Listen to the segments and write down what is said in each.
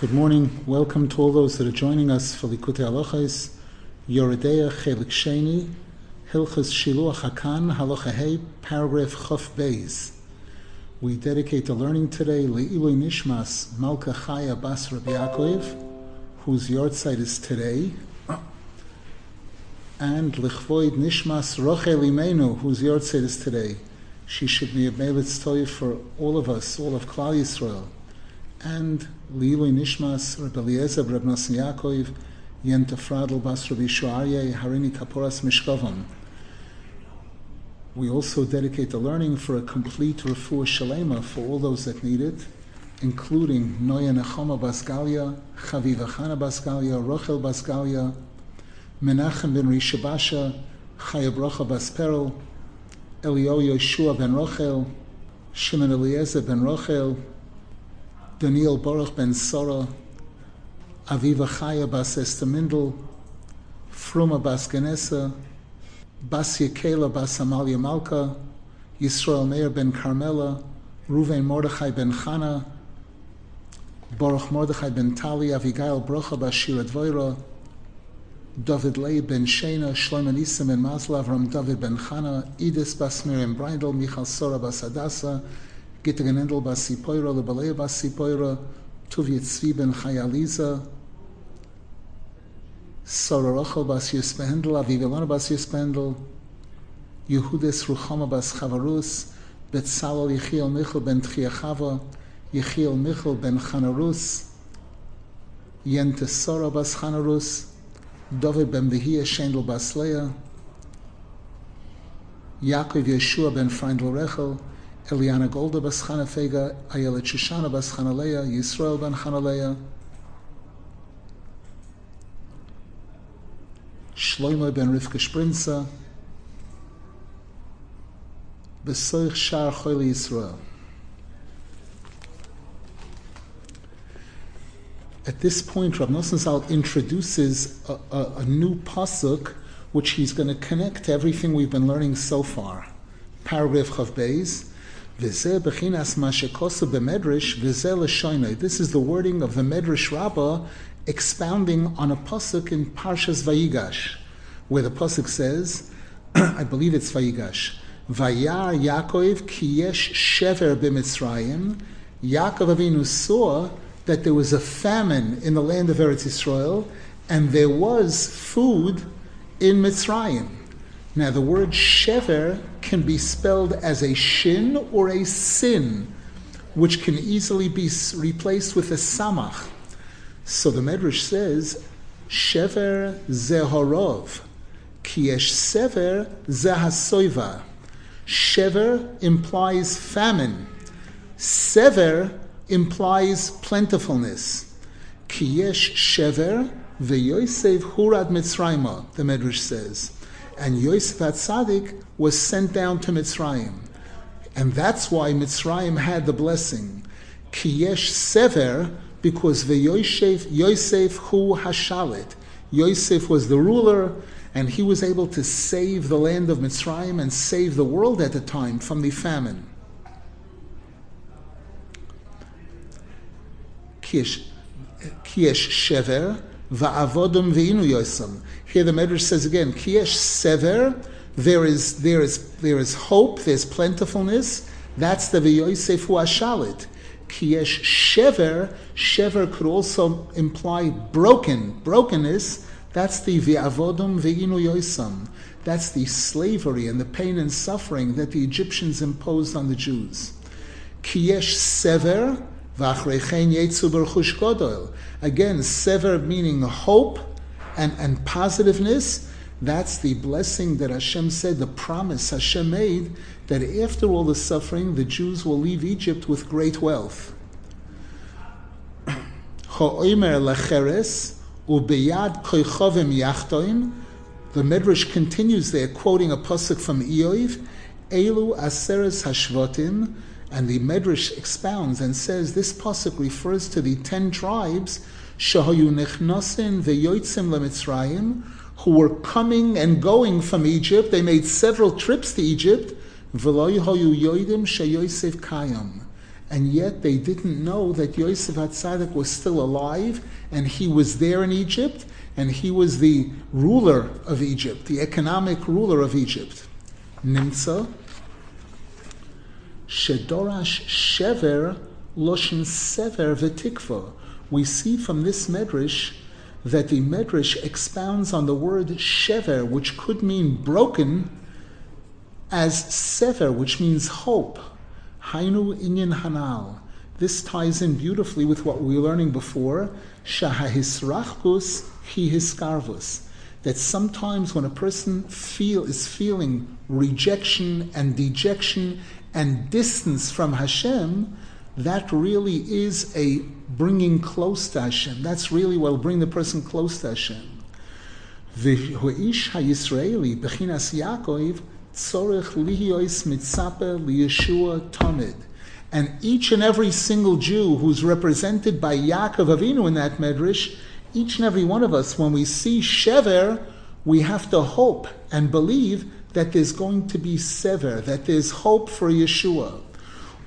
Good morning. Welcome to all those that are joining us for Likutei Halachos, Yoredeya Chelik Sheni, Hilchas Shiluach Hakan, Halacha Hey, paragraph Chaf Beis. We dedicate the learning today Le'ilui Nishmas Malka Chaya Bas Rabbi Yaakov, whose yahrzeit is today, and Lichvoid Nishmas Rochel Imenu, whose yahrzeit is today. She should be a Melitz for all of us, all of Klal Yisrael and Lilui Nishmas, Rabbi Eliezer, Rabbi Nosson Yaakov, Yenta Fradl, Bas Rabbi Shuarye, Harini Kaporas Mishkovam. We also dedicate the learning for a complete refuah shalema for all those that need it, including Noya Nechama Basgalia, Chaviva Chana Basgalia, Rochel Basgalia, Menachem ben Rishabasha, Chaya Brocha Basperel, Elio Yeshua ben Rochel, Shimon Eliezer ben Rochel, Daniel Baruch ben Sora, Aviva Chaya bas Estamindel, Fruma bas Genesa, Bas Yekela bas Amalia Malka, Yisrael Meir ben Carmela, Ruven Mordechai ben Chana, Baruch Mordechai ben Tali, Avigail Brocha bas Shira Dvoira, David Leib ben Shena, Shlomo Nisim ben Masla, Avram David ben Chana, Edis bas Miriam Breindel, Michal Sora bas Adasa, Gitte Genendel bas Sipoira, Lebalea bas Sipoira, Tuviet Tzvi ben Chayaliza, Sora Rochel bas Yispendel, Avivilana bas Yispendel, Yehudes Ruchama bas Chavarus, Betzalel Yechiel Michel ben Tchiachava, Yechiel Michel ben Chanarus, Yente Sora bas Chanarus, David ben Behia Shendel bas Leah, Yaakov Yeshua ben Freindel Rechel, Eliana Golda bas Chanafega, Ayelet Shoshana bas Chanaleya, Yisrael ben Chanaleya, Shlomo ben Rivka Sprinza, Besoich Shar Choyle Yisrael. At this point, Rav Nosson Zal introduces a, a, a new pasuk, which he's going to connect to everything we've been learning so far. Paragraph Chav Beis. This is the wording of the Medrash Rabbah expounding on a pasuk in Parshas Vayigash, where the pasuk says, I believe it's Vayigash, Vayar Yaakov shever b'Mitzrayim. Yaakov Avinu saw that there was a famine in the land of Eretz Yisrael, and there was food in Mitzrayim. Now, the word shever can be spelled as a shin or a sin, which can easily be replaced with a samach. So the Medrash says, shever zehorov, kiesh sever zehasoiva. Shever implies famine. Sever implies plentifulness. Kiyesh shever ve'yosef hurad mitzrayma, the Medrash says and Yosef Atzadik was sent down to Mitzrayim. And that's why Mitzrayim had the blessing. Kiyesh Sever, because the Yosef, Yosef Hu Hashalit. Yosef was the ruler, and he was able to save the land of Mitzrayim and save the world at the time from the famine. Kiyesh, Kiyesh Shever, Va'avodum ve'inu yosam. Here the Medrash says again, Kiesh sever, there is, there is, there is hope, there's plentifulness. That's the v'yosef ashalit. Kiesh shever, shever could also imply broken, brokenness. That's the v'avodum ve'inu yosam. That's the slavery and the pain and suffering that the Egyptians imposed on the Jews. Kiesh sever, Again, sever meaning hope and, and positiveness. That's the blessing that Hashem said, the promise Hashem made that after all the suffering, the Jews will leave Egypt with great wealth. The Medrash continues there, quoting a pasuk from Eoiv, Elu aseres hashvatim, and the Medrash expounds and says this pasuk refers to the ten tribes shahayu nechnasin veyotzim lemitzrayim, who were coming and going from Egypt. They made several trips to Egypt. and yet they didn't know that Yosef Hatzadik was still alive, and he was there in Egypt, and he was the ruler of Egypt, the economic ruler of Egypt. Nimtza, Shedorash Shever Loshin Sever V'tikva. We see from this medrash that the medrash expounds on the word shever, which could mean broken, as sever, which means hope. Hainu inyan hanal. This ties in beautifully with what we were learning before. Shahahisrachkus hi hiskarvus. That sometimes when a person feel is feeling rejection and dejection and distance from Hashem, that really is a bringing close to Hashem. That's really what will bring the person close to Hashem. And each and every single Jew who's represented by Yaakov Avinu in that medrash, each and every one of us, when we see Shever, we have to hope and believe that there's going to be Sever, that there's hope for Yeshua.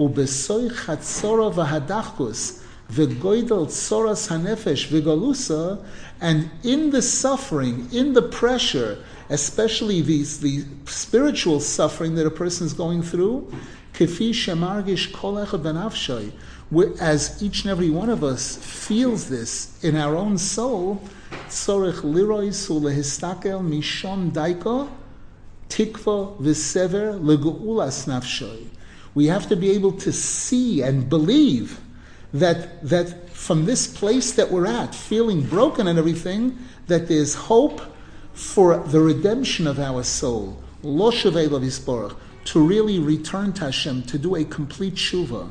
ובסוי חצורה והדחקוס v'goidel tsoras hanefesh v'galusa, and in the suffering, in the pressure, especially these, the spiritual suffering that a person is going through, kefi shemargish kol benafshay, as each and every one of us feels this in our own soul, tzorich lirois ulehistakel mishon daiko, tikva v'sever leguulas nafshay we have to be able to see and believe that, that from this place that we're at, feeling broken and everything, that there's hope for the redemption of our soul. To really return to Hashem, to do a complete shuva.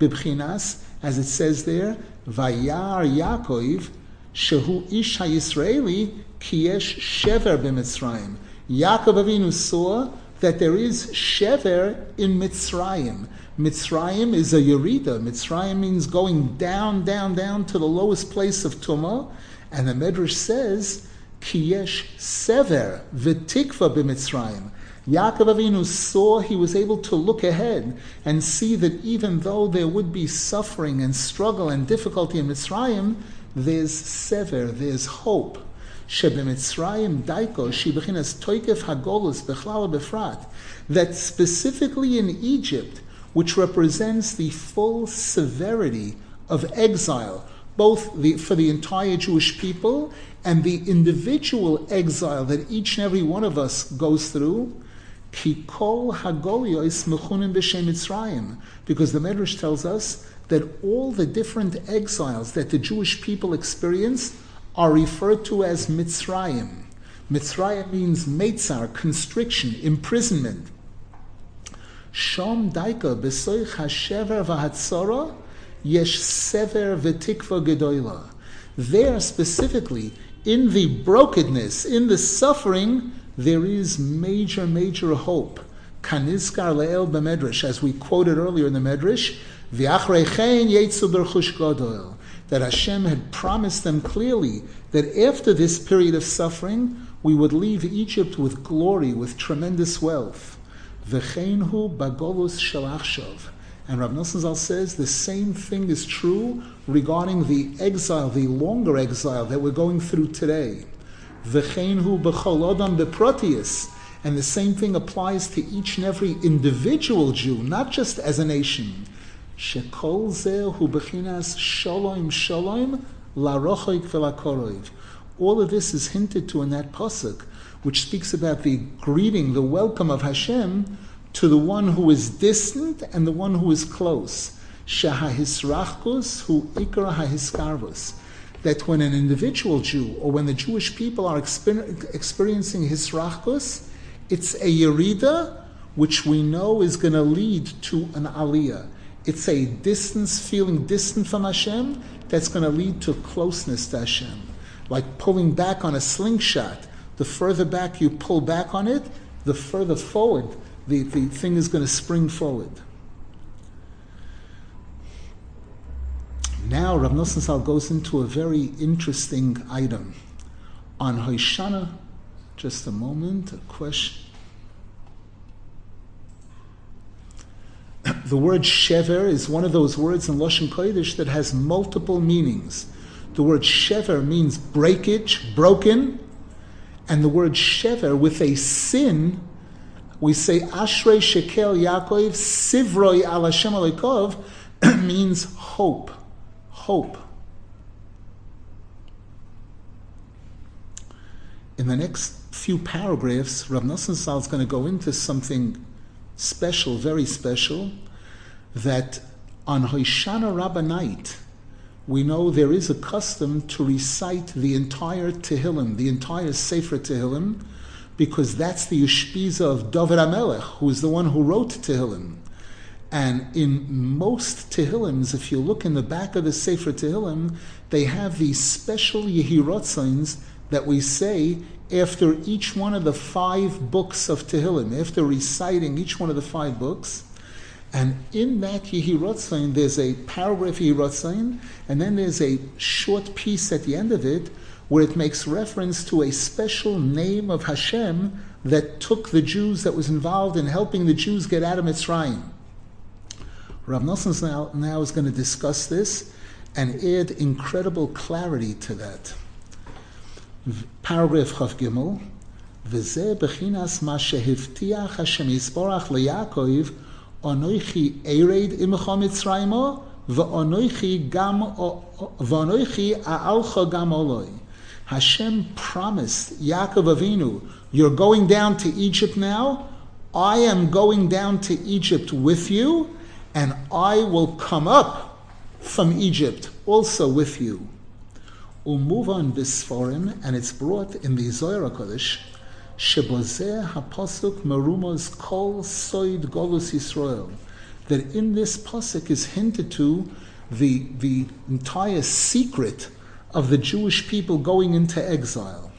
Bibchinas, as it says there, Vayar Yaakov, Shehu Ish HaYisraeli, Kiyesh Shever b'Mitzrayim. Yaakov Avinu saw that there is shever in Mitzrayim. Mitzrayim is a yerida. Mitzrayim means going down, down, down to the lowest place of Tumah. And the Medrash says, Kiyesh sever v'tikva b'Mitzrayim. Yaakov Avinu saw he was able to look ahead and see that even though there would be suffering and struggle and difficulty in Mitzrayim, there's sever, there's hope. שבמצרים דייקו, שהיא בכינס תויקף הגולוס בכלל ובפרט, that specifically in Egypt, which represents the full severity of exile, both the, for the entire Jewish people and the individual exile that each and every one of us goes through, Kikol Hagoliois Mechunim B'Shem Mitzrayim, because the Medrash tells us that all the different exiles that the Jewish people experienced are referred to as Mitzrayim. Mitzrayim means Meitzar, constriction, imprisonment. Shom daika besoich hashever v'hatzora yesh sever v'tikva gedoyla. There specifically, in the brokenness, in the suffering, there is major, major hope. Kanizkar le'el b'medrash, as we quoted earlier in the medrash, v'achreichein yetzu berchush godol that Hashem had promised them clearly that after this period of suffering, we would leave Egypt with glory, with tremendous wealth. V'cheinhu bagolus shalachshov. And Rav Nosson Zal says the same thing is true regarding the exile, the longer exile that we're going through today. V'cheinhu b'cholodam beprotius. And the same thing applies to each and every individual Jew, not just as a nation. Shekol zeh hu bechinas shalom shalom larochoik v'lakoroiv. All of this is hinted to in that pasuk, which speaks about the greeting, the welcome of Hashem to the one who is distant and the one who is close. Shahahisrachkus hu ikra hahiskarvus. That when an individual Jew or when the Jewish people are exper- experiencing hisrachkus, it's a yerida which we know is going to lead to an aliyah. It's a distance, feeling distant from Hashem, that's going to lead to closeness to Hashem. Like pulling back on a slingshot. The further back you pull back on it, the further forward the, the thing is going to spring forward. Now, Rav Nosson goes into a very interesting item. On Hoshana, just a moment, a question. The word shever is one of those words in Lashon Kodesh that has multiple meanings. The word shever means breakage, broken, and the word shever with a sin, we say Ashrei Shekel Yaakov Sivroi Al Hashem Alekov means hope, hope. In the next few paragraphs, Rav Nosson is going to go into something special, very special, that on Hoshana Rabbah night, we know there is a custom to recite the entire Tehillim, the entire Sefer Tehillim, because that's the Ushpiza of David Amelech, who is the one who wrote Tehillim. And in most Tehillims, if you look in the back of the Sefer Tehillim, they have these special Yehirotzains that we say after each one of the five books of Tehillim, after reciting each one of the five books. And in that Yehirotzain, there's a paragraph Yehirotzain, and then there's a short piece at the end of it where it makes reference to a special name of Hashem that took the Jews, that was involved in helping the Jews get out of Mitzrayim. Rav Nosson now, now is going to discuss this and add incredible clarity to that Paragraph Chav Gimel, וזה בחיnas מה שהבטיח השם יסבורך ליעקב Anoichi ered imecha mitzrayma, v'anoichi gam v'anoichi a'alcha gam oloi. Hashem promised Yaakov Avinu, you're going down to Egypt now. I am going down to Egypt with you, and I will come up from Egypt also with you. This forum, and it's brought in the Zohar Kodesh Shebozeh hapasuk merumos kol soid golus Yisrael. That in this pasuk is hinted to the, the entire secret of the Jewish people going into exile.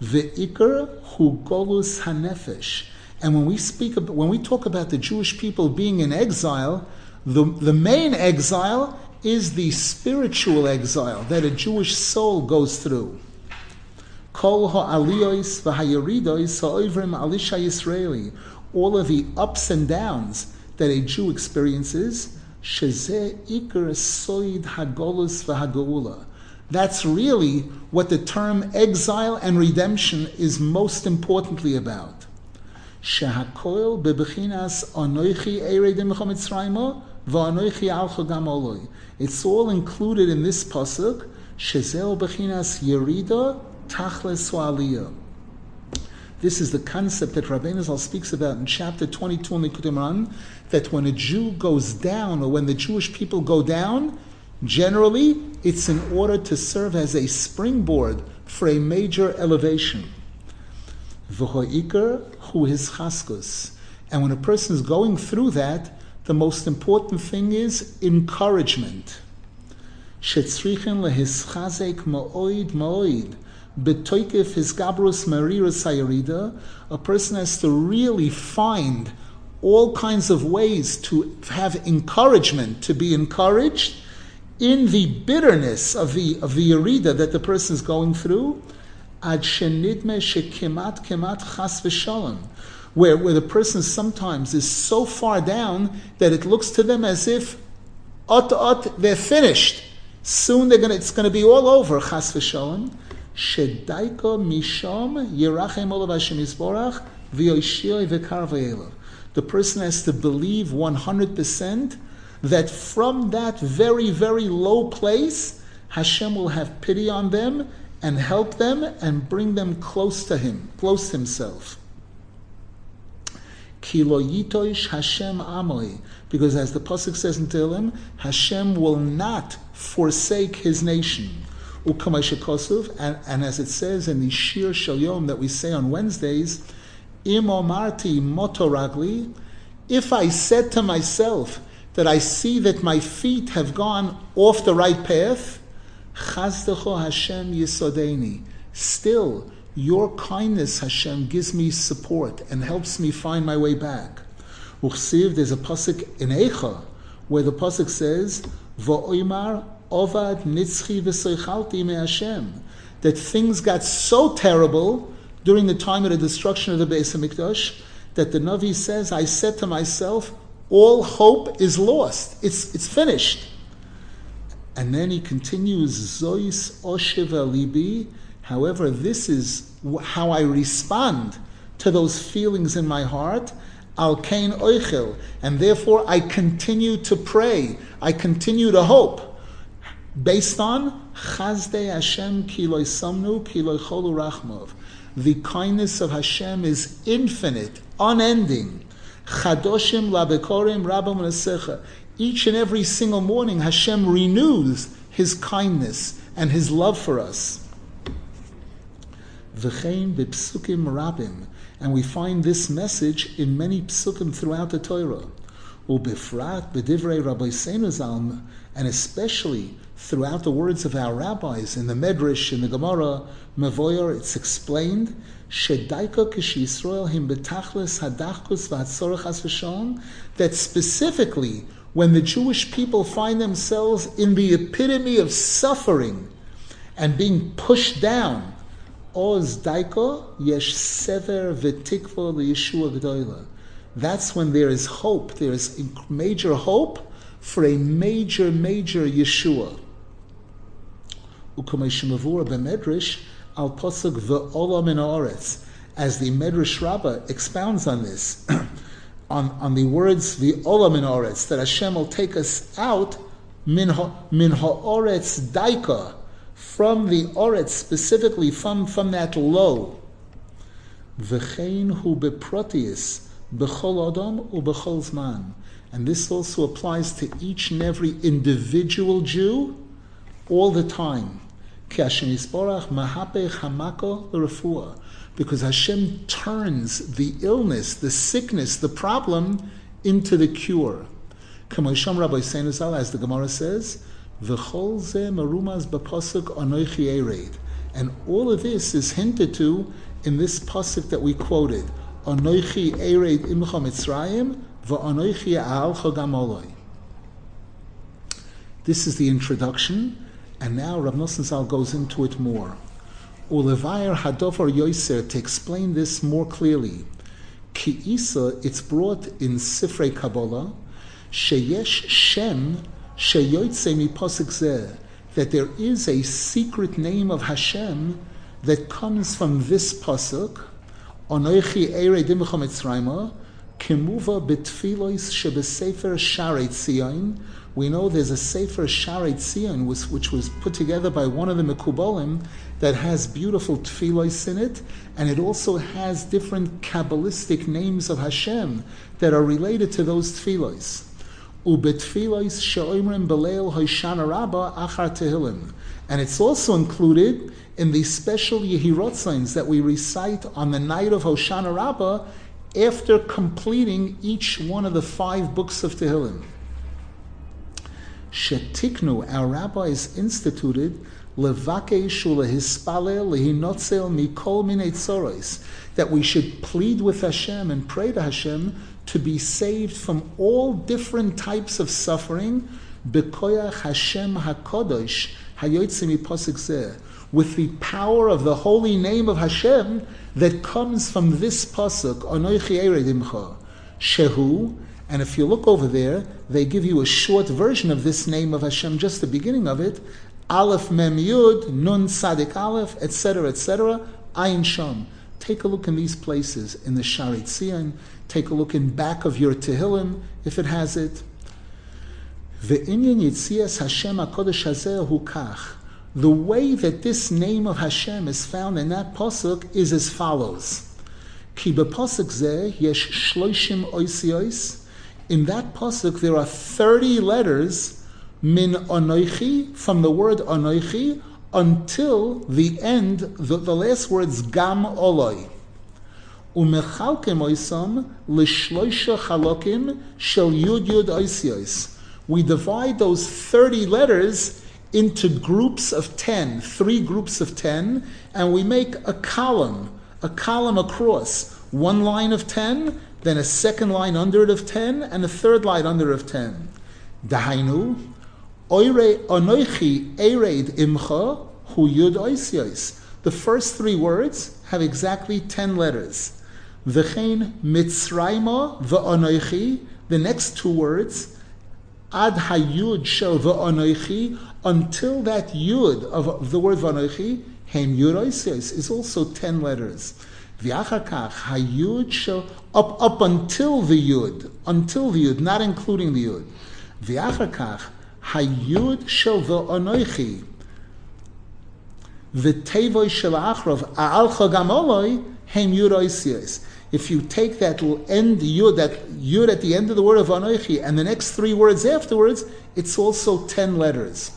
Ve'ikr hu golus hanefesh. And when we speak about, when we talk about the Jewish people being in exile, the, the main exile is the spiritual exile that a Jewish soul goes through. All of the ups and downs that a Jew experiences. That's really what the term exile and redemption is most importantly about. It's all included in this pasuk. Shezel bechinas yerida Tachles. This is the concept that Rabbeinu Zal speaks about in chapter 22 in Likutei Moharan, that when a Jew goes down, or when the Jewish people go down, generally it's in order to serve as a springboard for a major elevation. V'ho'ikar hu his chaskus. And when a person is going through that, the most important thing is encouragement. A person has to really find all kinds of ways to have encouragement, to be encouraged in the bitterness of the of the yarida that the person is going through. Ad shenidme shekimat kemat chas v'shalom, where where the person sometimes is so far down that it looks to them as if ot they're finished. Soon they're gonna it's gonna be all over chas v'shalom. Shedaiko mishom yerachem olav Hashem yisborach v'yoshiyoi v'kar. The person has to believe 100% that from that very, very low place, Hashem will have pity on them and help them and bring them close to Him, close to Himself. Kilo yitoish Hashem amoi. Because as the Pasuk says in Tehillim, Hashem will not forsake His nation and, and as it says in the Shir Shel Yom that we say on Wednesdays, Im omarti motoragli, if I said to myself that I see that my feet have gone off the right path, Chazdecho Hashem Yisodeni, still your kindness, Hashem, gives me support and helps me find my way back. Uchsiv, there's a pasuk in Eicha where the pasuk says, V'oimar Ovad nitzchi v'soichalti me Hashem. That things got so terrible during the time of the destruction of the Beis Hamikdash that the Navi says, I said to myself, all hope is lost. It's, it's finished. And then he continues, Zois Oshiv Libi. However, this is how I respond to those feelings in my heart. Al Kain Oichel. And therefore, I continue to pray. I continue to hope. Based on Chazde Hashem Kiloi Samnu Kiloi Cholu Rachmov. The kindness of Hashem is infinite, unending. Chadoshim labekorim rabam nesecha. Each and every single morning, Hashem renews His kindness and His love for us. V'chein b'psukim rabim, and we find this message in many psukim throughout the Torah. Ubifrat b'divrei Rabbi Zalm, and especially throughout the words of our rabbis in the Medrash, in the Gemara, Mevoyer, it's explained that specifically when the Jewish people find themselves in the epitome of suffering and being pushed down, oz daiko yesh sever v'tikva liyeshua g'doyla. That's when there is hope. There is major hope for a major, major Yeshua. As the Medrash Rabbah expounds on this, on, on the words v'olam in oretz, that Hashem will take us out min ha'oretz daika, from the oretz, specifically from, from that low. V'chein hu beprotius, b'chol adam u b'chol zman. And this also applies to each and every individual Jew all the time. Because Hashem turns the illness, the sickness, the problem into the cure. As the Gemara says, and all of this is hinted to in this pasuk that we quoted. Anoichi ered imcha mitzrayim v'anoichi aalcha gamoloi. This is the introduction. And now Rav Nosson Zal goes into it more. Ulevayr Hadovar Yoiser to explain this more clearly. Ki Isa, it's brought in Sifrei Kabbalah, Sheyesh Shem That there is a secret name of Hashem that comes from this pasuk, Onoichi Eire Dimcha Mitzrayma, Kimuva Betfilois Shebesefer Shaarei Tzion, we know there's a Sefer Shaarei Tzion, which was put together by one of the Mekubalim, that has beautiful tefillos in it, and it also has different Kabbalistic names of Hashem that are related to those tefillos. And it's also included in the special Yehirot signs that we recite on the night of Hoshana Rabbah after completing each one of the five books of Tehillim. Shetiknu, our rabbis instituted that we should plead with Hashem and pray to Hashem to be saved from all different types of suffering, bekoyach Hashem hakodosh hayotzim pasuk with the power of the holy name of Hashem that comes from this pasuk, Shehu, and if you look over there, they give you a short version of this name of Hashem, just the beginning of it. Aleph Mem Yud, Nun Sadik Aleph, etc., etc., Ayin Sham. Take a look in these places in the Shaarei Tzion. Take a look in back of your Tehillim, if it has it. Ve'inyan Yitzias Hashem HaKodesh Hazeh Hukach. The way that this name of Hashem is found in that pasuk is as follows. Ki zeh yesh shloishim in that pasuk there are 30 letters min anoichi from the word anoichi until the end, the, the last words gam oloi. Umechalkem oisam chalokim shel yud yud. We divide those 30 letters into groups of 10, three groups of 10, and we make a column, a column across. One line of 10 then a second line under it of 10, and a third line under of 10. Dahainu, oire imcha hu yud. The first three words have exactly 10 letters. V'chein mitzrayma v'onoichi the next two words, ad hayud shel va'anoichi, until that yud of the word va'anoichi, hem yuroisios, is also ten letters. V'achakach hayud shel, up, up until the yud, until the yud, not including the yud. V'achakach hayud shel va'anoichi, v'tevoy shel achrov, a'alcha gamoloi, hem yuroisios if you take that end yud, that yud at the end of the word of anoichi, and the next three words afterwards, it's also ten letters.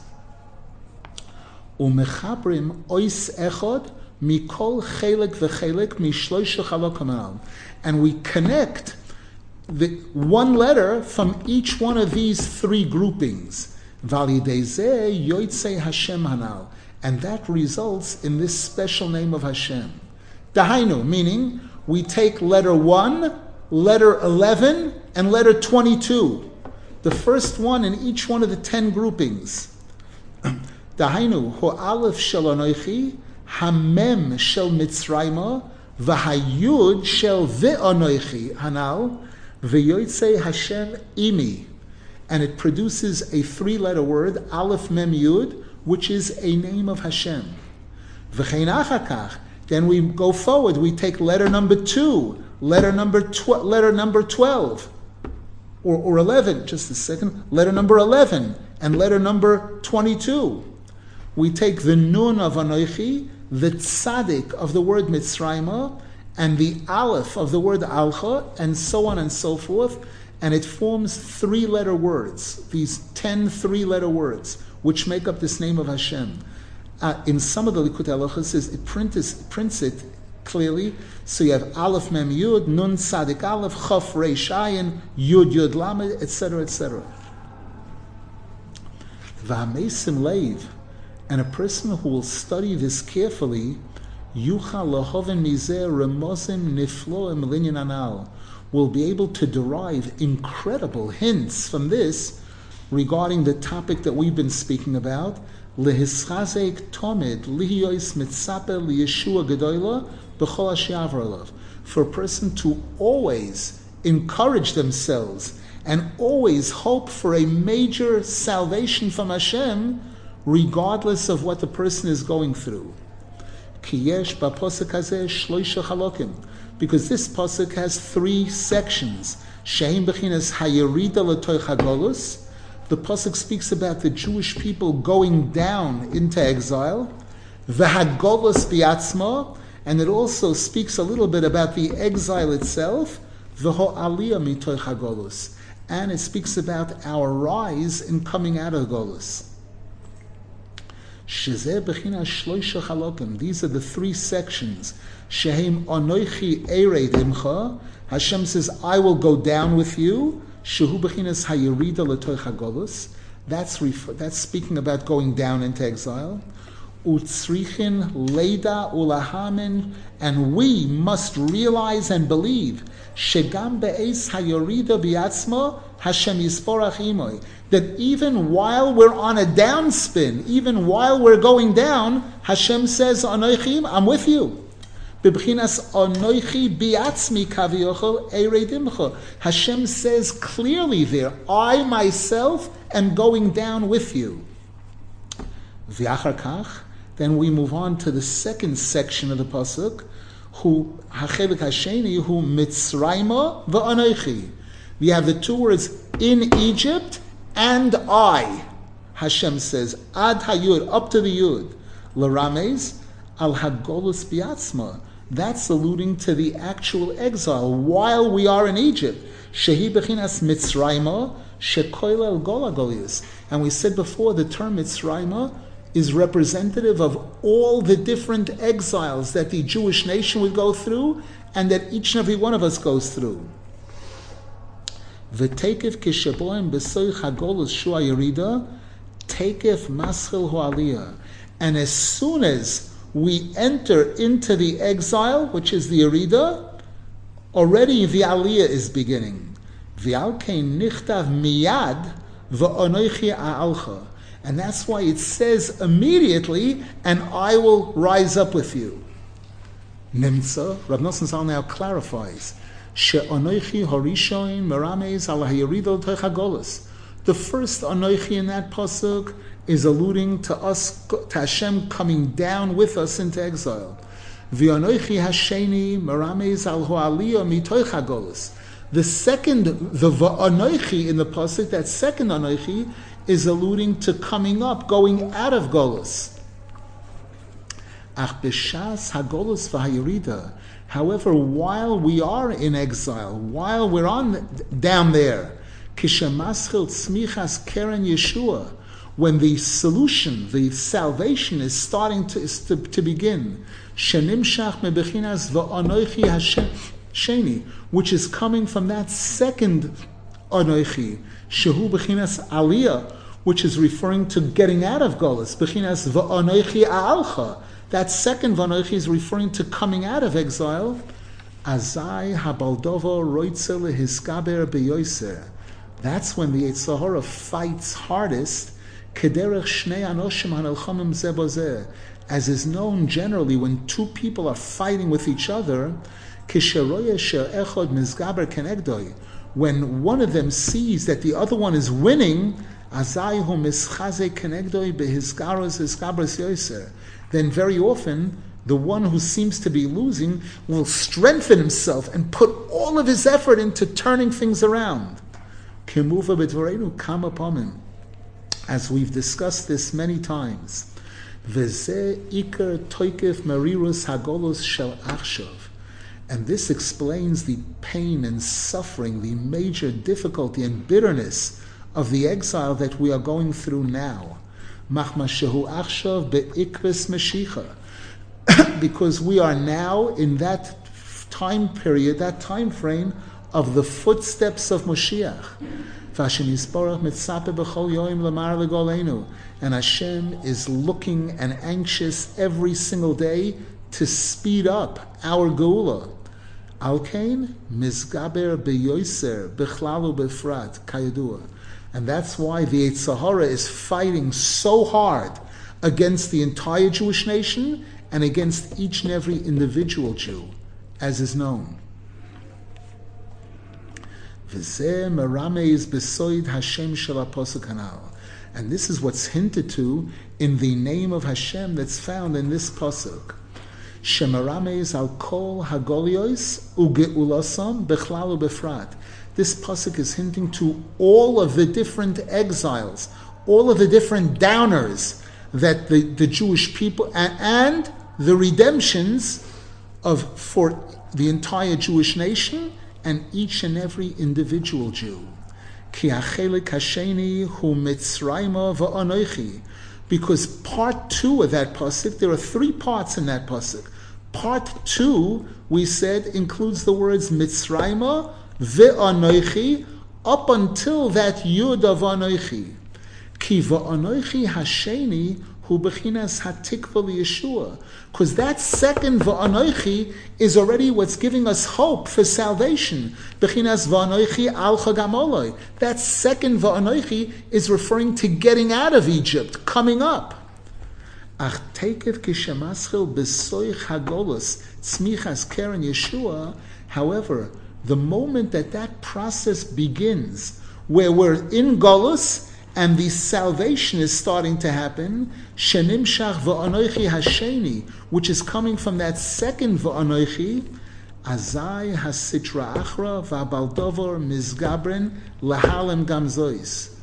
Ois echod mikol chelik v'chelik and we connect the one letter from each one of these three groupings. Hashem hanal, and that results in this special name of Hashem. Dahainu, meaning we take letter 1, letter 11, and letter 22. The first one in each one of the 10 groupings. Dahainu, ho aleph shel anoichi, hamem shel mitzrayma, v'hayud shel ve'anoichi, hanal, v'yoytze Hashem imi. And it produces a three-letter word, aleph mem yud, which is a name of Hashem. V'chein achakach, then we go forward. We take letter number two, letter number tw- letter number twelve, or, or eleven. Just a second. Letter number eleven and letter number twenty-two. We take the nun of anoichi, the tzaddik of the word mitzrayma, and the aleph of the word alcha, and so on and so forth, and it forms three-letter words. These ten three-letter words, which make up this name of Hashem. Uh, in some of the Likutei Halachos, it prints, prints it clearly. So you have Aleph Mem Yud, Nun Sadik Aleph, Chaf Reish Ayin, Yud Yud Lamed, etc., etc. V'hamesim Leiv, and a person who will study this carefully, Yucha Lahoven Mizeh Remozim Nifloim Linyan Anal, will be able to derive incredible hints from this regarding the topic that we've been speaking about, lehischazek tomid gedoyla b'chol ashiavrolav. For a person to always encourage themselves and always hope for a major salvation from Hashem, regardless of what the person is going through. Because this posuk has three sections. Sheim b'chinas hayerida l'toich the pasuk speaks about the Jewish people going down into exile, v'hagolus biatzma, and it also speaks a little bit about the exile itself, v'ho aliyah mitoich hagolus, and it speaks about our rise in coming out of golus. These are the three sections. Hashem says, I will go down with you. Shehu bechinas hayirida That's refer, that's speaking about going down into exile. Utzrichin leida ulahamin, and we must realize and believe shegam be'es hayorida biatzma Hashem yisporach imoy. That even while we're on a downspin, even while we're going down, Hashem says, I'm with you. Bibchinas biatzmi eredimcha. Hashem says clearly there, I myself am going down with you. V'achar then we move on to the second section of the pasuk, who hachelik hasheni who mitzrayma v'anoichi. We have the two words in Egypt and I. Hashem says ad hayud up to the yud. Larames al hagolus biatzma that's alluding to the actual exile while we are in Egypt. Shehi bechinas mitzrayma shekoil el golagolius. And we said before the term mitzrayma is representative of all the different exiles that the Jewish nation would go through and that each and every one of us goes through. V'tekef kisheboim b'soich hagolus shua yerida, tekef maschil hu'aliyah. And as soon as we enter into the exile, which is the Arida, already the Aliyah is beginning. miyad. And that's why it says immediately, and I will rise up with you. Nimtza, Rav Nosson Zal now clarifies. she'anoichi horishoin merames ala The first anoichi in that pasuk is alluding to us, to Hashem coming down with us into exile. The second, the va'anoichi in the pasuk, that second anoichi, is alluding to coming up, going out of golus. Ach b'shas hagolus v'hayirida. However, while we are in exile, while we're on down there, kishemaschil tzmichas keren Yeshua, when the solution, the salvation is starting to, is to, to begin, which is coming from that second anoichi, shehu bechinas aliyah, which is referring to getting out of Golas, bechinas aalcha, that second Vanoichi is referring to coming out of exile. Azai habaldovo roitze lehiskaber beyoiser. That's when the Yetzer Hara fights hardest. Shnei anoshim. As is known generally, when two people are fighting with each other. When one of them sees that the other one is winning, then very often the one who seems to be losing will strengthen himself and put all of his effort into turning things around. As we've discussed this many times. And this explains the pain and suffering, the major difficulty and bitterness of the exile that we are going through now. because we are now in that time period, that time frame of the footsteps of Moshiach. And Hashem is looking and anxious every single day to speed up our Geula. Alkain, Mizgaber beyoiser, bechlalu befrat, kayadua. And that's why the Yetzer Hara is fighting so hard against the entire Jewish nation and against each and every individual Jew, as is known. And this is what's hinted to in the name of Hashem that's found in this pasuk. Shemarames al kol hagolios ugeulasam bechlalu befrat this pasuk is hinting to all of the different exiles, all of the different downers that the, the Jewish people and, and the redemptions of for the entire Jewish nation and each and every individual Jew. Because part two of that pasuk, there are three parts in that pasuk. Part two, we said, includes the words Mitzrayma, ve'anoichi, up until that yud of anoichi. Ki ve'anoichi hasheni hu bechinas hatikva Yeshua. Because that second va'anoichi is already what's giving us hope for salvation. Bechinas va'anoichi al chagamoloi. That second va'anoichi is referring to getting out of Egypt, coming up. Ach tekev kishamaschil besoich hagolus tzmichas keren Yeshua. However, the moment that that process begins, where we're in Golus and the salvation is starting to happen, Shenim Shach v'anoichi hasheni, which is coming from that second v'anoichi, Azai hasitra achra v'abaldovor mizgabren lahalem gamzois.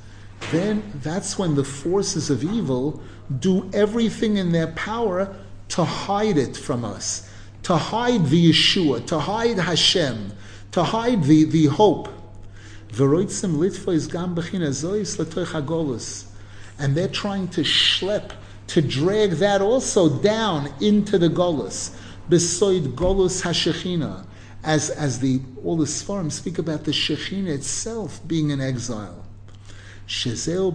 Then that's when the forces of evil do everything in their power to hide it from us, to hide the Yeshua, to hide Hashem, to hide the, the hope. And they're trying to schlep, to drag that also down into the golus. Besoid golus hashechina. As, as the, all the Sfarim speak about the Shekhinah itself being in exile. Shezeo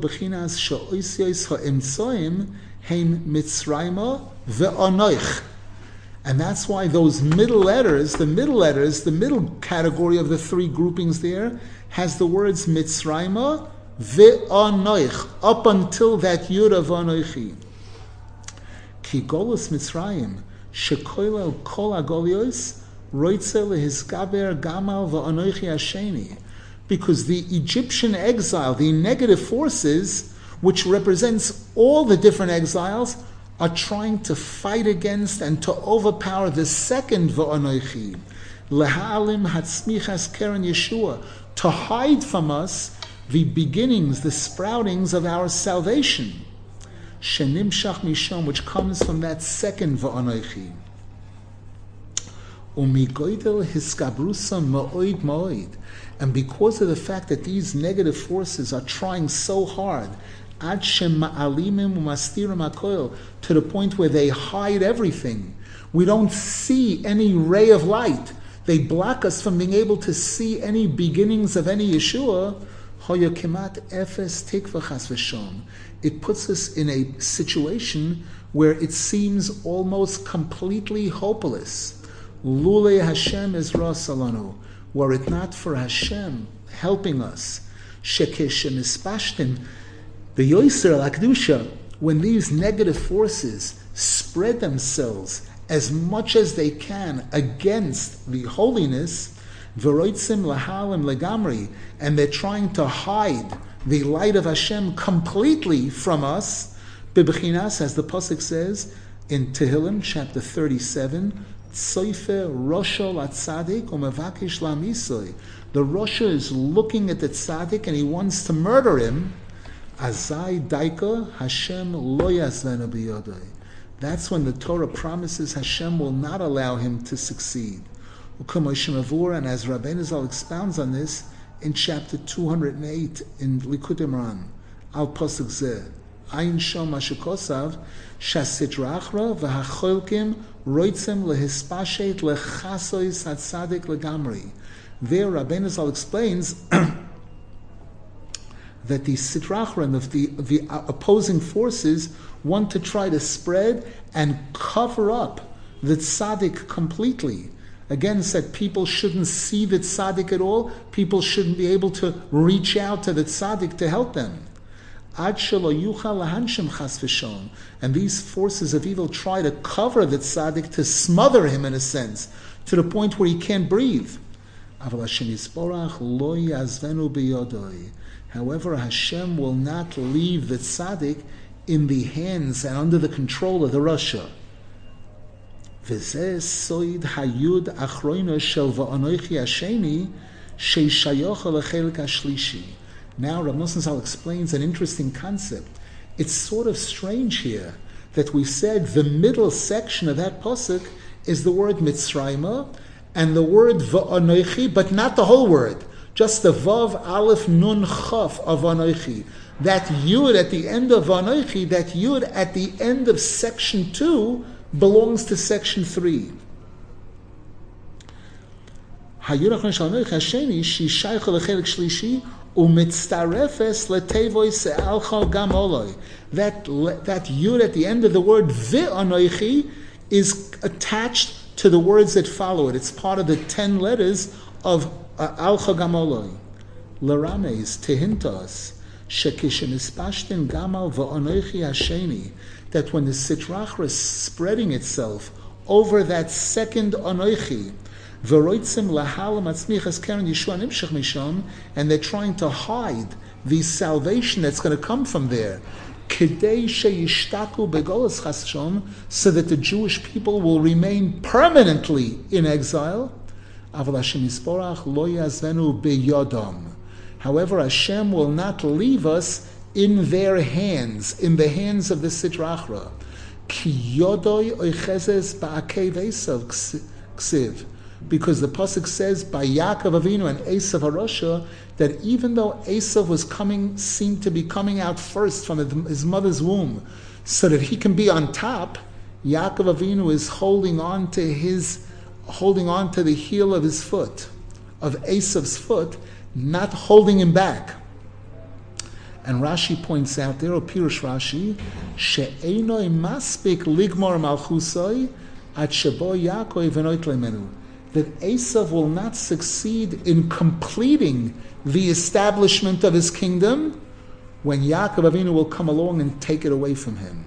ha'emtsoim mitzrayma. And that's why those middle letters, the middle letters, the middle category of the three groupings there, has the words Mitzrayma ve'anoich, up until that Yud of Anoichi. Ki golus Mitzrayim, shekoilel kol agolios, Because the Egyptian exile, the negative forces, which represents all the different exiles, are trying to fight against and to overpower the second Va'anoichi. Lehalim Hatzmichas Keren Yeshua, to hide from us the beginnings, the sproutings of our salvation. Shenimshach Mishom, which comes from that second Va'anoichi. Umigoidel hiskabrusa ma'oid ma'oid. And because of the fact that these negative forces are trying so hard, ad ma'alimim umastirim akoil, to the point where they hide everything. We don't see any ray of light. They block us from being able to see any beginnings of any Yeshua. It puts us in a situation where it seems almost completely hopeless. Lule Hashem is Salanu. Were it not for Hashem helping us, Shekeshem Ispashtim, the Yoiser Lakdusha, when these negative forces spread themselves as much as they can against the holiness, Veroitzim Lahalim Legamri, and they're trying to hide the light of Hashem completely from us, Bibchinas, as the Pasuk says in Tehillim, chapter 37, Tzoife Rosho Latzadik. The Rosha is looking at the tzaddik and he wants to murder him. Azai Daika Hashem Lo Yasvenu That's when the Torah promises Hashem will not allow him to succeed. And as Zal expounds on this in chapter 208 in Likutei Moharan, Al Pasuk Zeh. Ein Shom Mashukosav, Shasitrachra v'hacholkim roitzem lehispashet lechasois hatzadik legamri. There, Zal explains that the sitrachra of the, the opposing forces want to try to spread and cover up the tzaddik completely. Again, said people shouldn't see the tzaddik at all. People shouldn't be able to reach out to the tzaddik to help them. And these forces of evil try to cover the tzaddik, to smother him in a sense, to the point where he can't breathe. However, Hashem will not leave the tzaddik in the hands and under the control of the Rosha. Now Rav Zal explains an interesting concept. It's sort of strange here that we said the middle section of that pasuk is the word Mitzrayma and the word Va'anoichi, but not the whole word, just the Vav Aleph Nun Chaf of Anoichi. That Yud at the end of Anoichi, that Yud at the end of section 2 belongs to section 3. Hayurach Hashani Shishaycha Lechelik Shlishi Umitztarefes letevoy se'alcha gam oloi. That that yud at the end of the word ve'anoichi is attached to the words that follow it. It's part of the ten letters of uh, alcha gam oloi. Larames tehintos shekishin ispashtin gamal va'anoichi hasheni. That when the sitrachra is spreading itself over that second anoichi, and they're trying to hide the salvation that's going to come from there. So that the Jewish people will remain permanently in exile. However, Hashem will not leave us in their hands, in the hands of the Sitrachra. because the pasuk says by Yaakov Avinu and Esav Harosha that even though Esav was coming, seemed to be coming out first from his mother's womb, so that he can be on top, Yaakov Avinu is holding on to his, holding on to the heel of his foot, of Esav's foot, not holding him back. And Rashi points out there, or Pirush Rashi, she'enoi maspik ligmor malchusoi at shebo Yaakov that Esav will not succeed in completing the establishment of his kingdom when Yaakov Avinu will come along and take it away from him.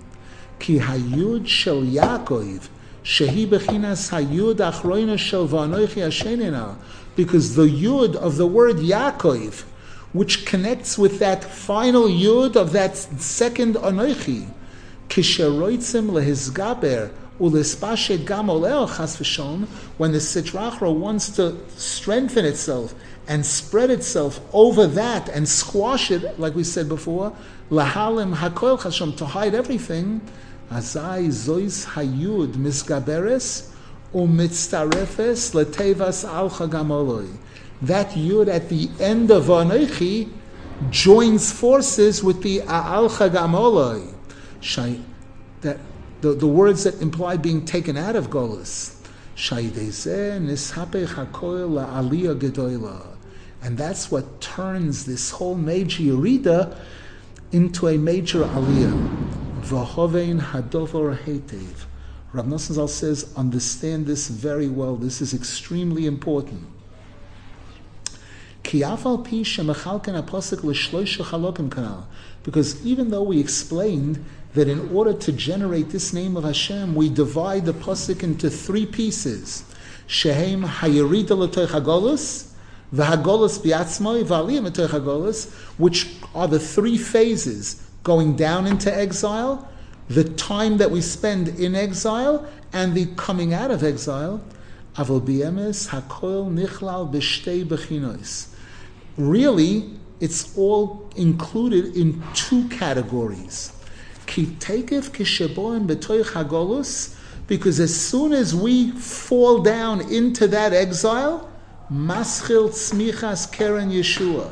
Ki hayud shel Yaakov Shehi bechinas hayud achroina shel va'anoichi because the yud of the word Yaakov, which connects with that final yud of that second anoichi, kisheroitzim lehizgaber when the Sitrachra wants to strengthen itself and spread itself over that and squash it, like we said before, lahalim hakoil chashom, to hide everything, letevas al chagamoloi. That yud at the end of Anoichi joins forces with the al chagamoloi. That the, the words that imply being taken out of Golis. And that's what turns this whole major Yerida into a major Aliyah. V'hovein hadover hetev. Rav Nosson Zal says, understand this very well. This is extremely important. Because even though we explained that in order to generate this name of Hashem, we divide the pasuk into three pieces. Shehem hayirida l'toich hagolus, v'hagolus biatzmoi, v'aliyah which are the three phases going down into exile, the time that we spend in exile, and the coming out of exile. Really, it's all included in two categories. Because as soon as we fall down into that exile, maschil tzmichas keren Yeshua,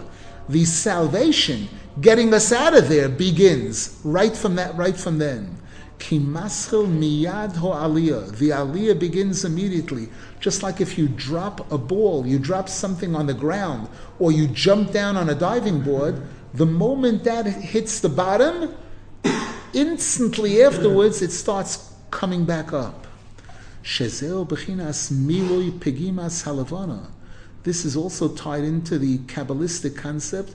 the salvation, getting us out of there, begins right from that, right from then. Miyad ho aliyah, the aliyah begins immediately. Just like if you drop a ball, you drop something on the ground, or you jump down on a diving board, the moment that hits the bottom, instantly afterwards it starts coming back up. This is also tied into the Kabbalistic concept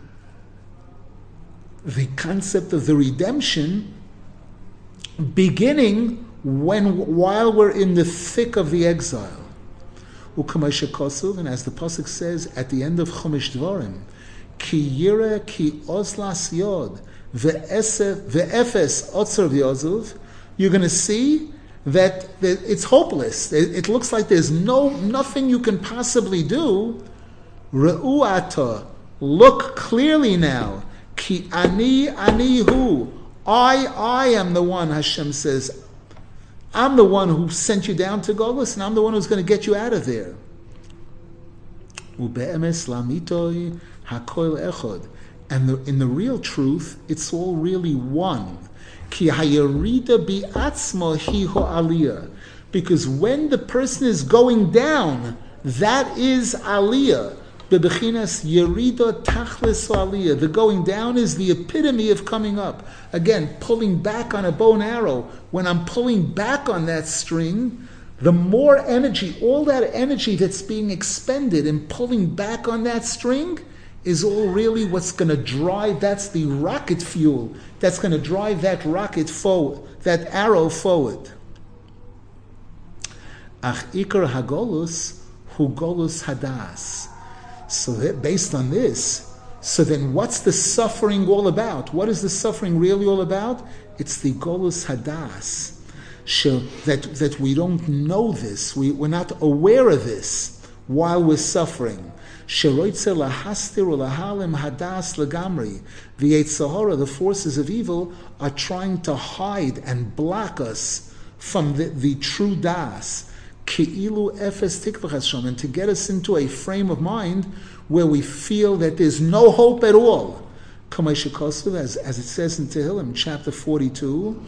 the concept of the redemption beginning when while we're in the thick of the exile. And as the pasuk says at the end of Chumash Dvarim, ki yira ki oslas yod you're going to see that it's hopeless. It looks like there's no nothing you can possibly do. Re'uata, look clearly now. Ki ani ani hu. I I am the one. Hashem says, I'm the one who sent you down to Golis, and I'm the one who's going to get you out of there. And the, in the real truth, it's all really one. Because when the person is going down, that is aliyah. Bebechinas yerida tachlis aliyah. The going down is the epitome of coming up. Again, pulling back on a bow and arrow. When I'm pulling back on that string, the more energy, all that energy that's being expended in pulling back on that string, is all really what's going to drive, that's the rocket fuel that's going to drive that rocket forward, that arrow forward. Ach ikar hagolus hu golus hadas. So that based on this, so then what's the suffering all about? What is the suffering really all about? It's the golus hadas. That, that we don't know this, we, we're not aware of this while we're suffering. The Sitra Achra, the forces of evil, are trying to hide and block us from the, the true das. Ki'ilu efes tikvachashom, and to get us into a frame of mind where we feel that there's no hope at all. As, as it says in Tehillim, chapter 42,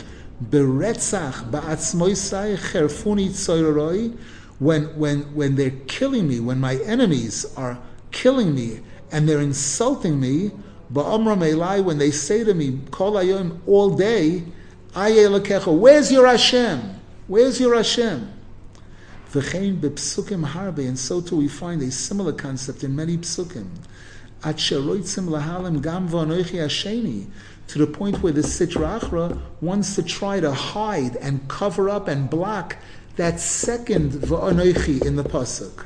Beretzach ba'atzmoisai cherfuni tzoyroi, when, when, when they're killing me, when my enemies are killing me and they're insulting me, when they say to me, all day, where's your Hashem? Where's your Hashem? And so too we find a similar concept in many psukim. To the point where the Sitra Achra wants to try to hide and cover up and block that second va'anoichi in the pasuk.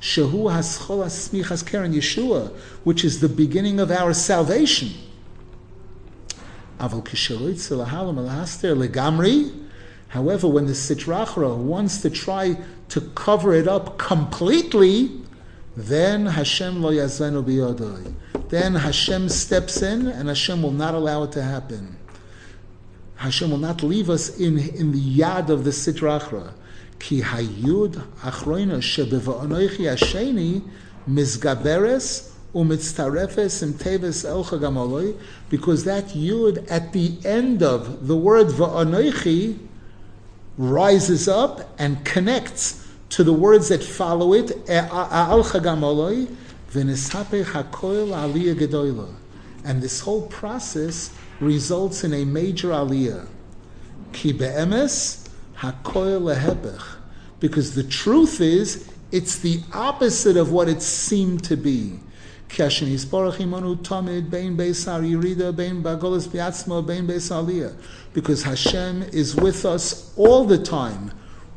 Shehu haschol asmichas keren Yeshua, which is the beginning of our salvation. Aval legamri. However, when the Sitrachra wants to try to cover it up completely, then Hashem lo yazenu biyodai. Then Hashem steps in, and Hashem will not allow it to happen. Hashem will not leave us in, in the yad of the Sitrachra. Ki hayud achroina shebeva'anoichi hasheni mizgaberes umitztarefes im teves elcha gamoloi, because that yud at the end of the word va'anoichi rises up and connects to the words that follow it. And this whole process results in a major aliyah. Because the truth is, it's the opposite of what it seemed to be. Because Hashem is with us all the time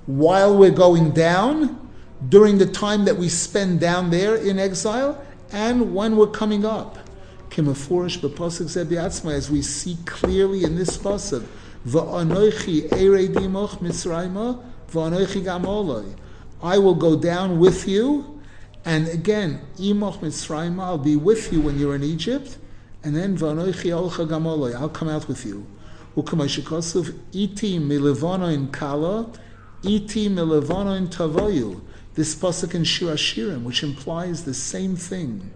while we're going down, during the time that we spend down there in exile, and when we're coming up. As we see clearly in this pasuk. I will go down with you, and again, imoch mitzrayma, I'll be with you when you're in Egypt, and then va'anoichi olcha gamoloi, I'll come out with you. Ukamashikosuv iti milivano kala, iti milivano in tavoyu. This pasuk in Shir Hashirim, which implies the same thing.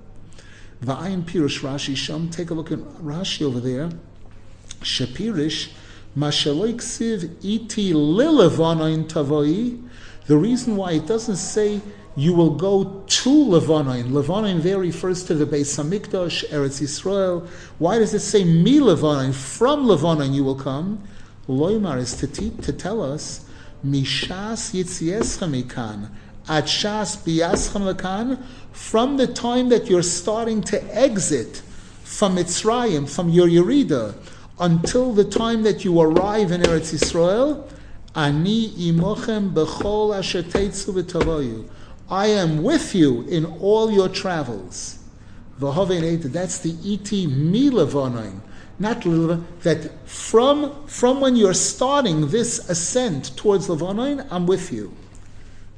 Va'ayin pirush Rashi Sham. Take a look at Rashi over there. Shapirish iti tavoi. The reason why it doesn't say you will go to Levanoin. Levanoin there refers to the Beis Hamikdash, Eretz Yisrael. Why does it say mi Levanoin? From Levanoin you will come. Loimar is to, te- to tell us mishas yitzieschem ikan at shas biyaschem. From the time that you're starting to exit from Mitzrayim, from your Yerida, until the time that you arrive in Eretz Yisrael, Ani imochem bechol asher teitzu I am with you in all your travels. That's the iti mi levonain. Not that from, from when you're starting this ascent towards Levonain, I'm with you.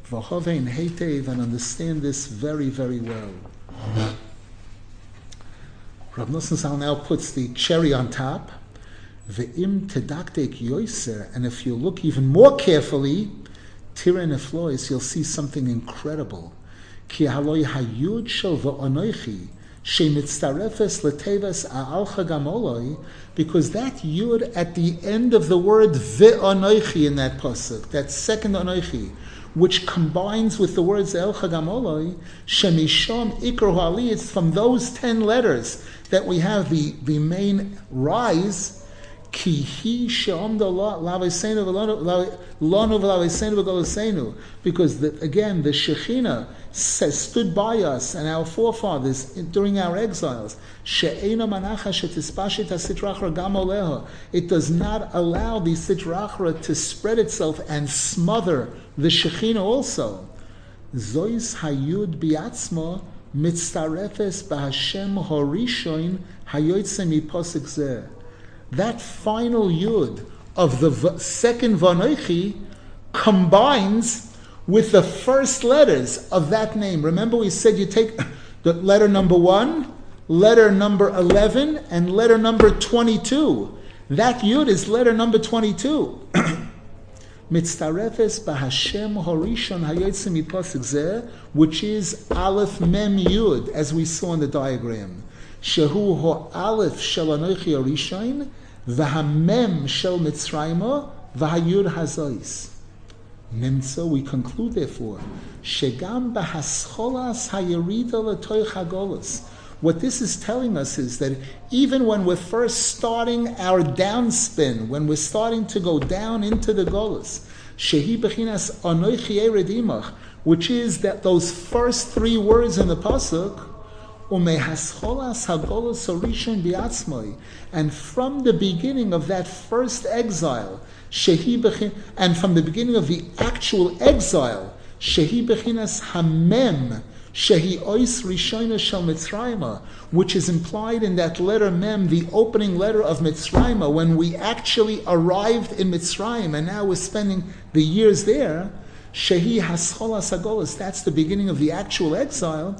Vahovein heitev and understand this very, very well. Rav Nosson now puts the cherry on top. Ve'im tedaktek yoiser, and if you look even more carefully, tira neflois, you'll see something incredible. Ki haloi hayud shel va'onoichi, shemitztarefes letevas a'alcha gamoloi, because that yud at the end of the word ve'onoichi in that pasuk, that second onoichi, which combines with the words El Chagamoloi, Shemishom Ikro it's from those ten letters that we have the, the main rise because the, again the Shekhinah says, stood by us and our forefathers during our exiles. It does not allow the sitrachra to spread itself and smother the Shekhinah also. Zois hayud biatzma mitzarefes b'Hashem horishoin hayotzem miposik zeh that final yud of the second vanoichi combines with the first letters of that name. Remember, we said you take the letter number one, letter number 11, and letter number 22. That yud is letter number 22. Mitztarefes b'Hashem Horishon Hayotzim which is Aleph Mem Yud, as we saw in the diagram. Ho Aleph Shel Anochi Horishon, V'hamem Shel Mitzrayim, V'hayud Hazois. Nimtza, we conclude therefore, Shegam b'hascholas hayerida l'toich hagolas. What this is telling us is that even when we're first starting our downspin, when we're starting to go down into the golas, shehi bechinas anoichi eredimach, which is that those first three words in the pasuk, and from the beginning of that first exile, and from the beginning of the actual exile, shehi bechinas hamem Shehi Ois Rishona Shel which is implied in that letter Mem, the opening letter of Mitzrayim, when we actually arrived in Mitzrayim and now we're spending the years there. Shehi Haschol Asagolas, that's the beginning of the actual exile.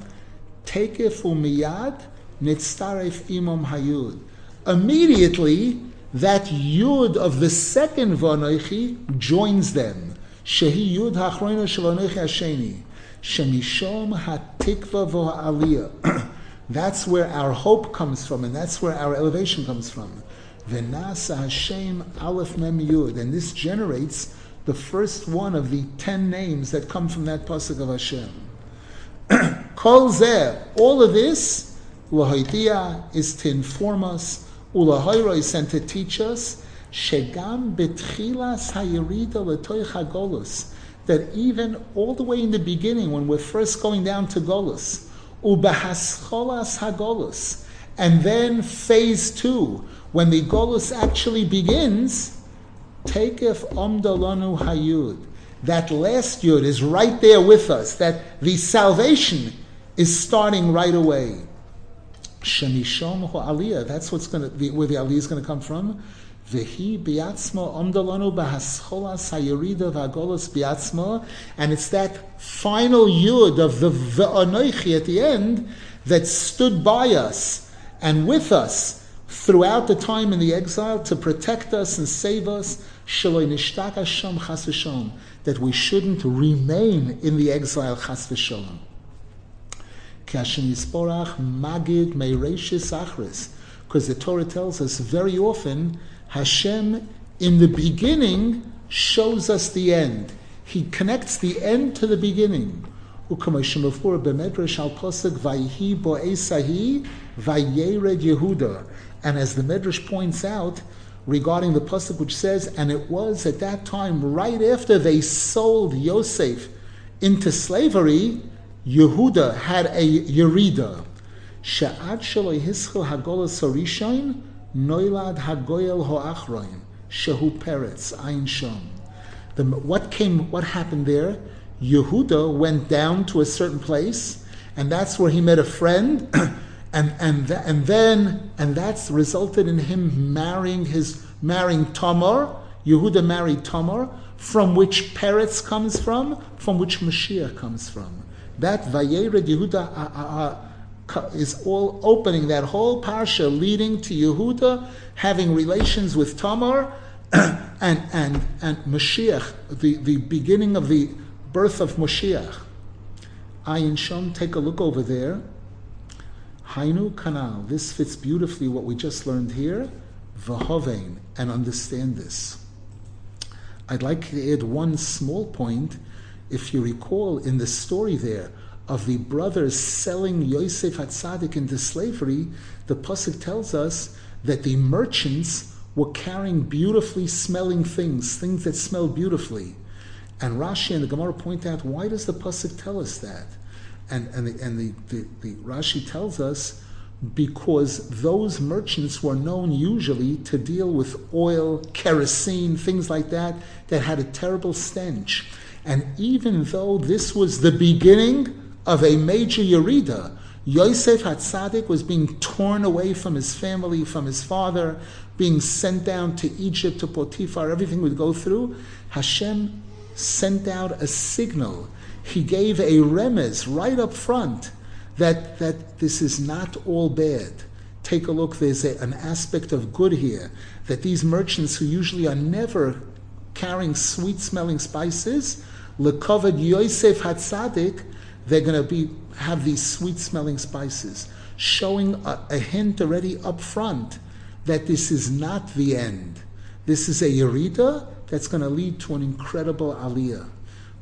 Tekef Umiyad Nitztaref Imam Hayud. Immediately, that Yud of the second Vanoichi joins them. Shehi Yud Hachroina Shel Hasheni. Shemishom hatikva v'ha'aliyah. That's where our hope comes from, and that's where our elevation comes from. V'nasa Hashem Aleph Mem Yud, and this generates the first one of the ten names that come from that pasuk of Hashem. Kol all of this, lahoidia, is to inform us, ulahoiro is sent to teach us, shegam betchilas hayirida letoich hagolus, that even all the way in the beginning, when we're first going down to Golus, ubahascholas hagolus, and then phase two, when the Golus actually begins, takef omdalanu hayud. That last yud is right there with us. That the salvation is starting right away. Shemishom aliyah. That's what's going to where the aliyah is going to come from. Vehi biatzmo omdalanu bahascholas hayirida v'agolos biatzmo, and it's that final yud of the ve'anoichi at the end that stood by us and with us throughout the time in the exile to protect us and save us. That we shouldn't remain in the exile chas Yisporach Magid Meiresis Achris, because the Torah tells us very often Hashem in the beginning shows us the end. He connects the end to the beginning. And as the Medrash points out regarding the pasuk which says, and it was at that time right after they sold Yosef into slavery, Yehuda had a yerida. Noilad Hagoyel Shehu Peretz, Ein Shom. What came, what happened there? Yehuda went down to a certain place, and that's where he met a friend, and and th- and then and that's resulted in him marrying his marrying Tamar. Yehuda married Tamar, from which Peretz comes from, from which Mashiach comes from. That Vayered Yehuda uh, uh, uh is all opening that whole parsha leading to Yehuda having relations with Tamar and and and Mashiach, the, the beginning of the birth of Mashiach. Ayin Shom, take a look over there. Hainu Kanal. This fits beautifully what we just learned here. Vahovein, and understand this. I'd like to add one small point. If you recall in the story there, of the brothers selling Yosef Hatzadik into slavery, the pasuk tells us that the merchants were carrying beautifully smelling things, things that smell beautifully. And Rashi and the Gemara point out, why does the pasuk tell us that? And, and, the, and the, the, the Rashi tells us because those merchants were known usually to deal with oil, kerosene, things like that, that had a terrible stench. And even though this was the beginning of a major Yerida. Yosef Hatzadik was being torn away from his family, from his father, being sent down to Egypt, to Potiphar, everything would go through. Hashem sent out a signal. He gave a remez right up front that, that this is not all bad. Take a look, there's a, an aspect of good here. That these merchants who usually are never carrying sweet smelling spices, lekovad Yosef Hatzadik, they're going to be have these sweet smelling spices, showing a, a hint already up front that this is not the end. This is a yerida that's going to lead to an incredible aliyah.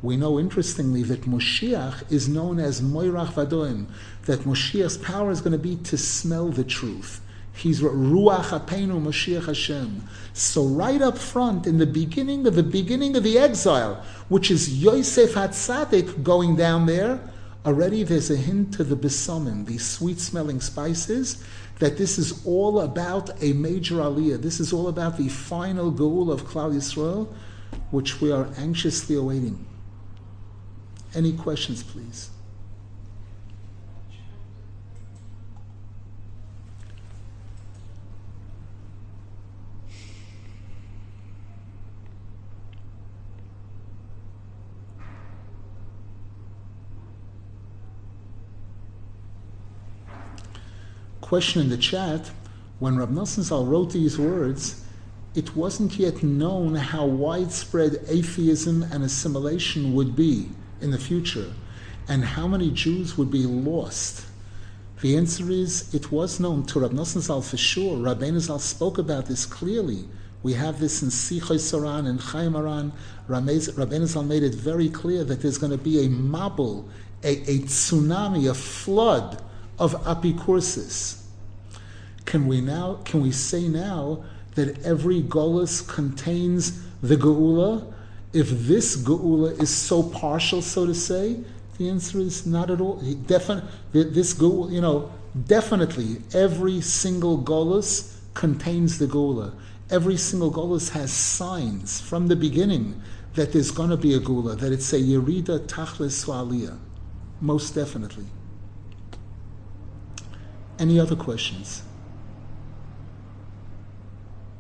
We know interestingly that Moshiach is known as Moirach Vadoim, that Moshiach's power is going to be to smell the truth. He's Ruach Apenu Moshiach Hashem. So right up front, in the beginning of the beginning of the exile, which is Yosef Hatzadik going down there, already there's a hint to the besomim, these sweet-smelling spices, that this is all about a major aliyah. This is all about the final goal of Klal Yisrael, which we are anxiously awaiting. Any questions, please? question in the chat when Rav Nosson Zal wrote these words, it wasn't yet known how widespread atheism and assimilation would be in the future and how many Jews would be lost. The answer is it was known to Rav Nosson Zal for sure. Rabbeinu Zal spoke about this clearly. We have this in Sichos HaRan and Chayei Moharan. Rabbeinu Zal made it very clear that there's going to be a mabul, a, a tsunami, a flood of apikursis. Can we now? Can we say now that every golus contains the geula? If this geula is so partial, so to say, the answer is not at all. Definitely, this geula, you know, definitely every single golus contains the geula. Every single golus has signs from the beginning that there's going to be a geula, that it's a yerida tachlis aliyah. Most definitely. Any other questions?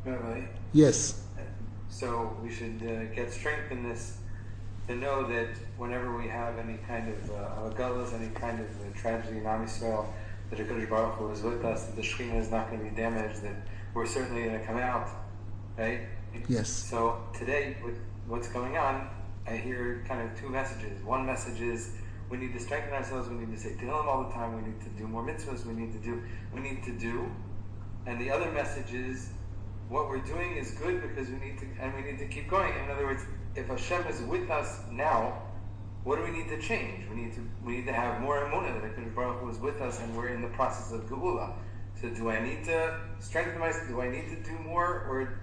Really? Yes. So we should uh, get strength in this to know that whenever we have any kind of uh, any kind of uh, tragedy in Am Yisrael, that HaKadosh Baruch Hu is with us, that the Shekhinah is not going to be damaged, that we're certainly going to come out, right? Yes. So today, with what's going on, I hear kind of two messages. One message is we need to strengthen ourselves. We need to say Tehillim all the time. We need to do more mitzvahs. We need to do. We need to do. And the other message is what we're doing is good because we need to, and we need to keep going. In other words, if Hashem is with us now, what do we need to change? We need to we need to have more emunah that Hakadosh Baruch Hu is with us, and we're in the process of geula. So, do I need to strengthen myself? Do I need to do more, or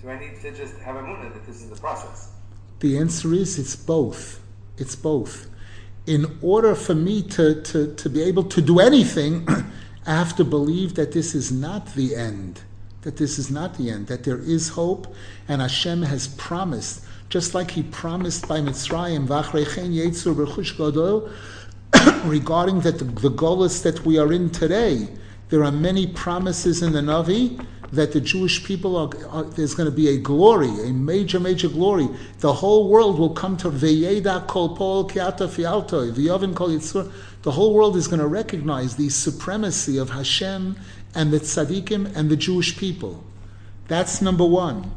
do I need to just have emunah that this is the process? The answer is it's both. It's both in order for me to, to, to be able to do anything, I have to believe that this is not the end, that this is not the end, that there is hope, and Hashem has promised, just like He promised by Mitzrayim, regarding that the, the goals that we are in today. There are many promises in the Navi that the Jewish people are, are, there's going to be a glory, a major, major glory. The whole world will come to Veyeda Kol Pol Kiata Fialto, V'yovin Kol Yitzur. The whole world is going to recognize the supremacy of Hashem and the tzaddikim and the Jewish people. That's number one.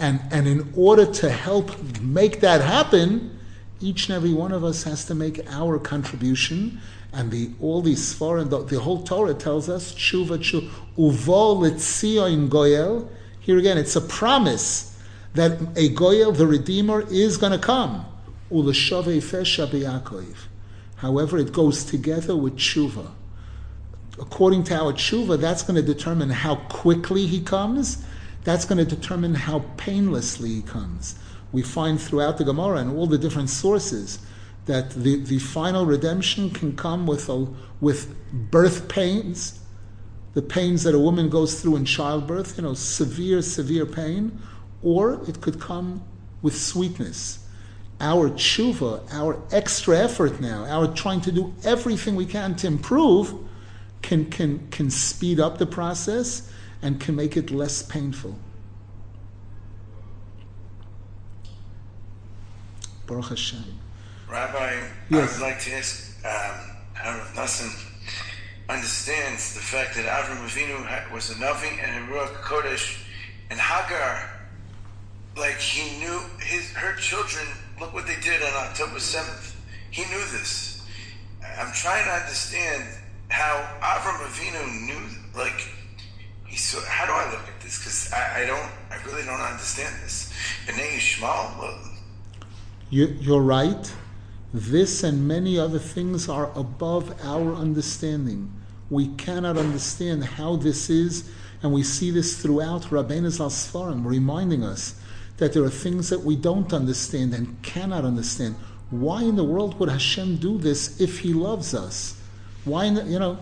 And, and in order to help make that happen, each and every one of us has to make our contribution and the all these foreign the, the whole Torah tells us tshuva tshuva uvo in goyel. Here again, it's a promise that a goyel, the redeemer, is going to come. Uleshove fesha. However, it goes together with tshuva. According to our tshuva, that's going to determine how quickly he comes. That's going to determine how painlessly he comes. We find throughout the Gemara and all the different sources that the, the final redemption can come with, a, with birth pains, the pains that a woman goes through in childbirth, you know, severe, severe pain, or it could come with sweetness. Our tshuva, our extra effort now, our trying to do everything we can to improve, can, can, can speed up the process and can make it less painful. Baruch Hashem. Rabbi, yes. I would like to ask um, how Rav Nosson understands the fact that Avram Avinu was a Navi and a Ruach Kodesh, and Hagar, like he knew his her children. Look what they did on October seventh. He knew this. I'm trying to understand how Avram Avinu knew. Like he saw. How do I look at this? Because I, I, don't. I really don't understand this. You, are right. This and many other things are above our understanding. We cannot understand how this is, and we see this throughout Rabbeinu Zal Sfarim, reminding us that there are things that we don't understand and cannot understand. Why in the world would Hashem do this if He loves us? Why, you know?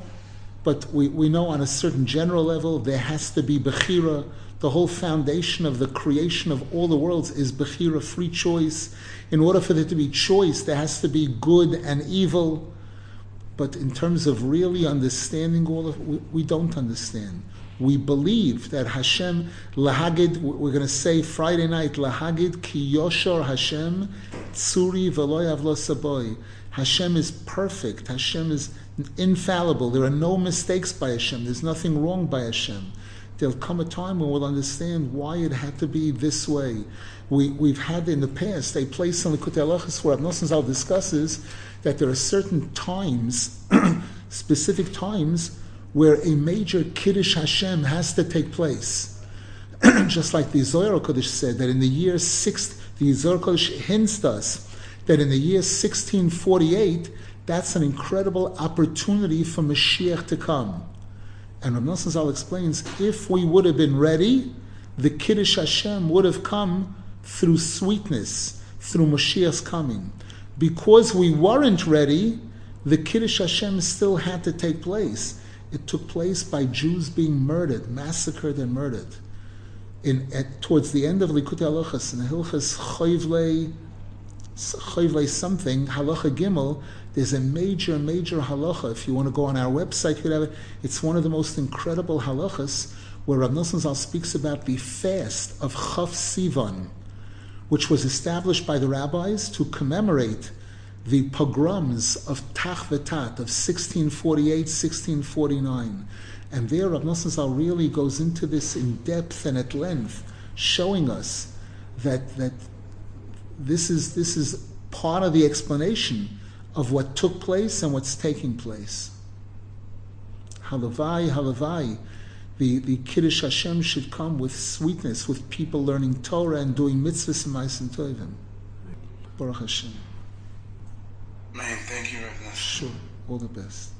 But we, we know on a certain general level there has to be Bechira. The whole foundation of the creation of all the worlds is Bechira, free choice. In order for there to be choice, there has to be good and evil. But in terms of really understanding all of we, we don't understand. We believe that Hashem lahagid. We're going to say Friday night lahagid ki yoshor Hashem tsuri v'loy avlo saboy. Hashem is perfect. Hashem is infallible. There are no mistakes by Hashem. There's nothing wrong by Hashem. There'll come a time when we'll understand why it had to be this way. We, we've had in the past a place in the Kutelachas where Abnosson Zal discusses that there are certain times, specific times, where a major Kiddush Hashem has to take place. Just like the Zohar Kodesh said that in the year six, the Zohar Kodesh hints us that in the year 1648, that's an incredible opportunity for Mashiach to come. And Rav Nosson Zal explains, if we would have been ready, the Kiddush Hashem would have come through sweetness, through Mashiach's coming. Because we weren't ready, the Kiddush Hashem still had to take place. It took place by Jews being murdered, massacred and murdered. In, at, towards the end of Likutei Halachas, in Hilchas Choivlei, Choivlei something, Halacha Gimel, there's a major, major halacha. If you want to go on our website, it. It's one of the most incredible halachas where Rav Nosson Zal speaks about the fast of Chaf Sivan, which was established by the rabbis to commemorate the pogroms of Tach V'Tat of 1648, 1649. And there Rav Nosson Zal really goes into this in depth and at length, showing us that, that this, is, this is part of the explanation of what took place and what's taking place. Halavai, halavai. The, the Kiddush Hashem should come with sweetness, with people learning Torah and doing mitzvahs and ma'asim tovim. Baruch Hashem. Man, thank you, Sure. All the best.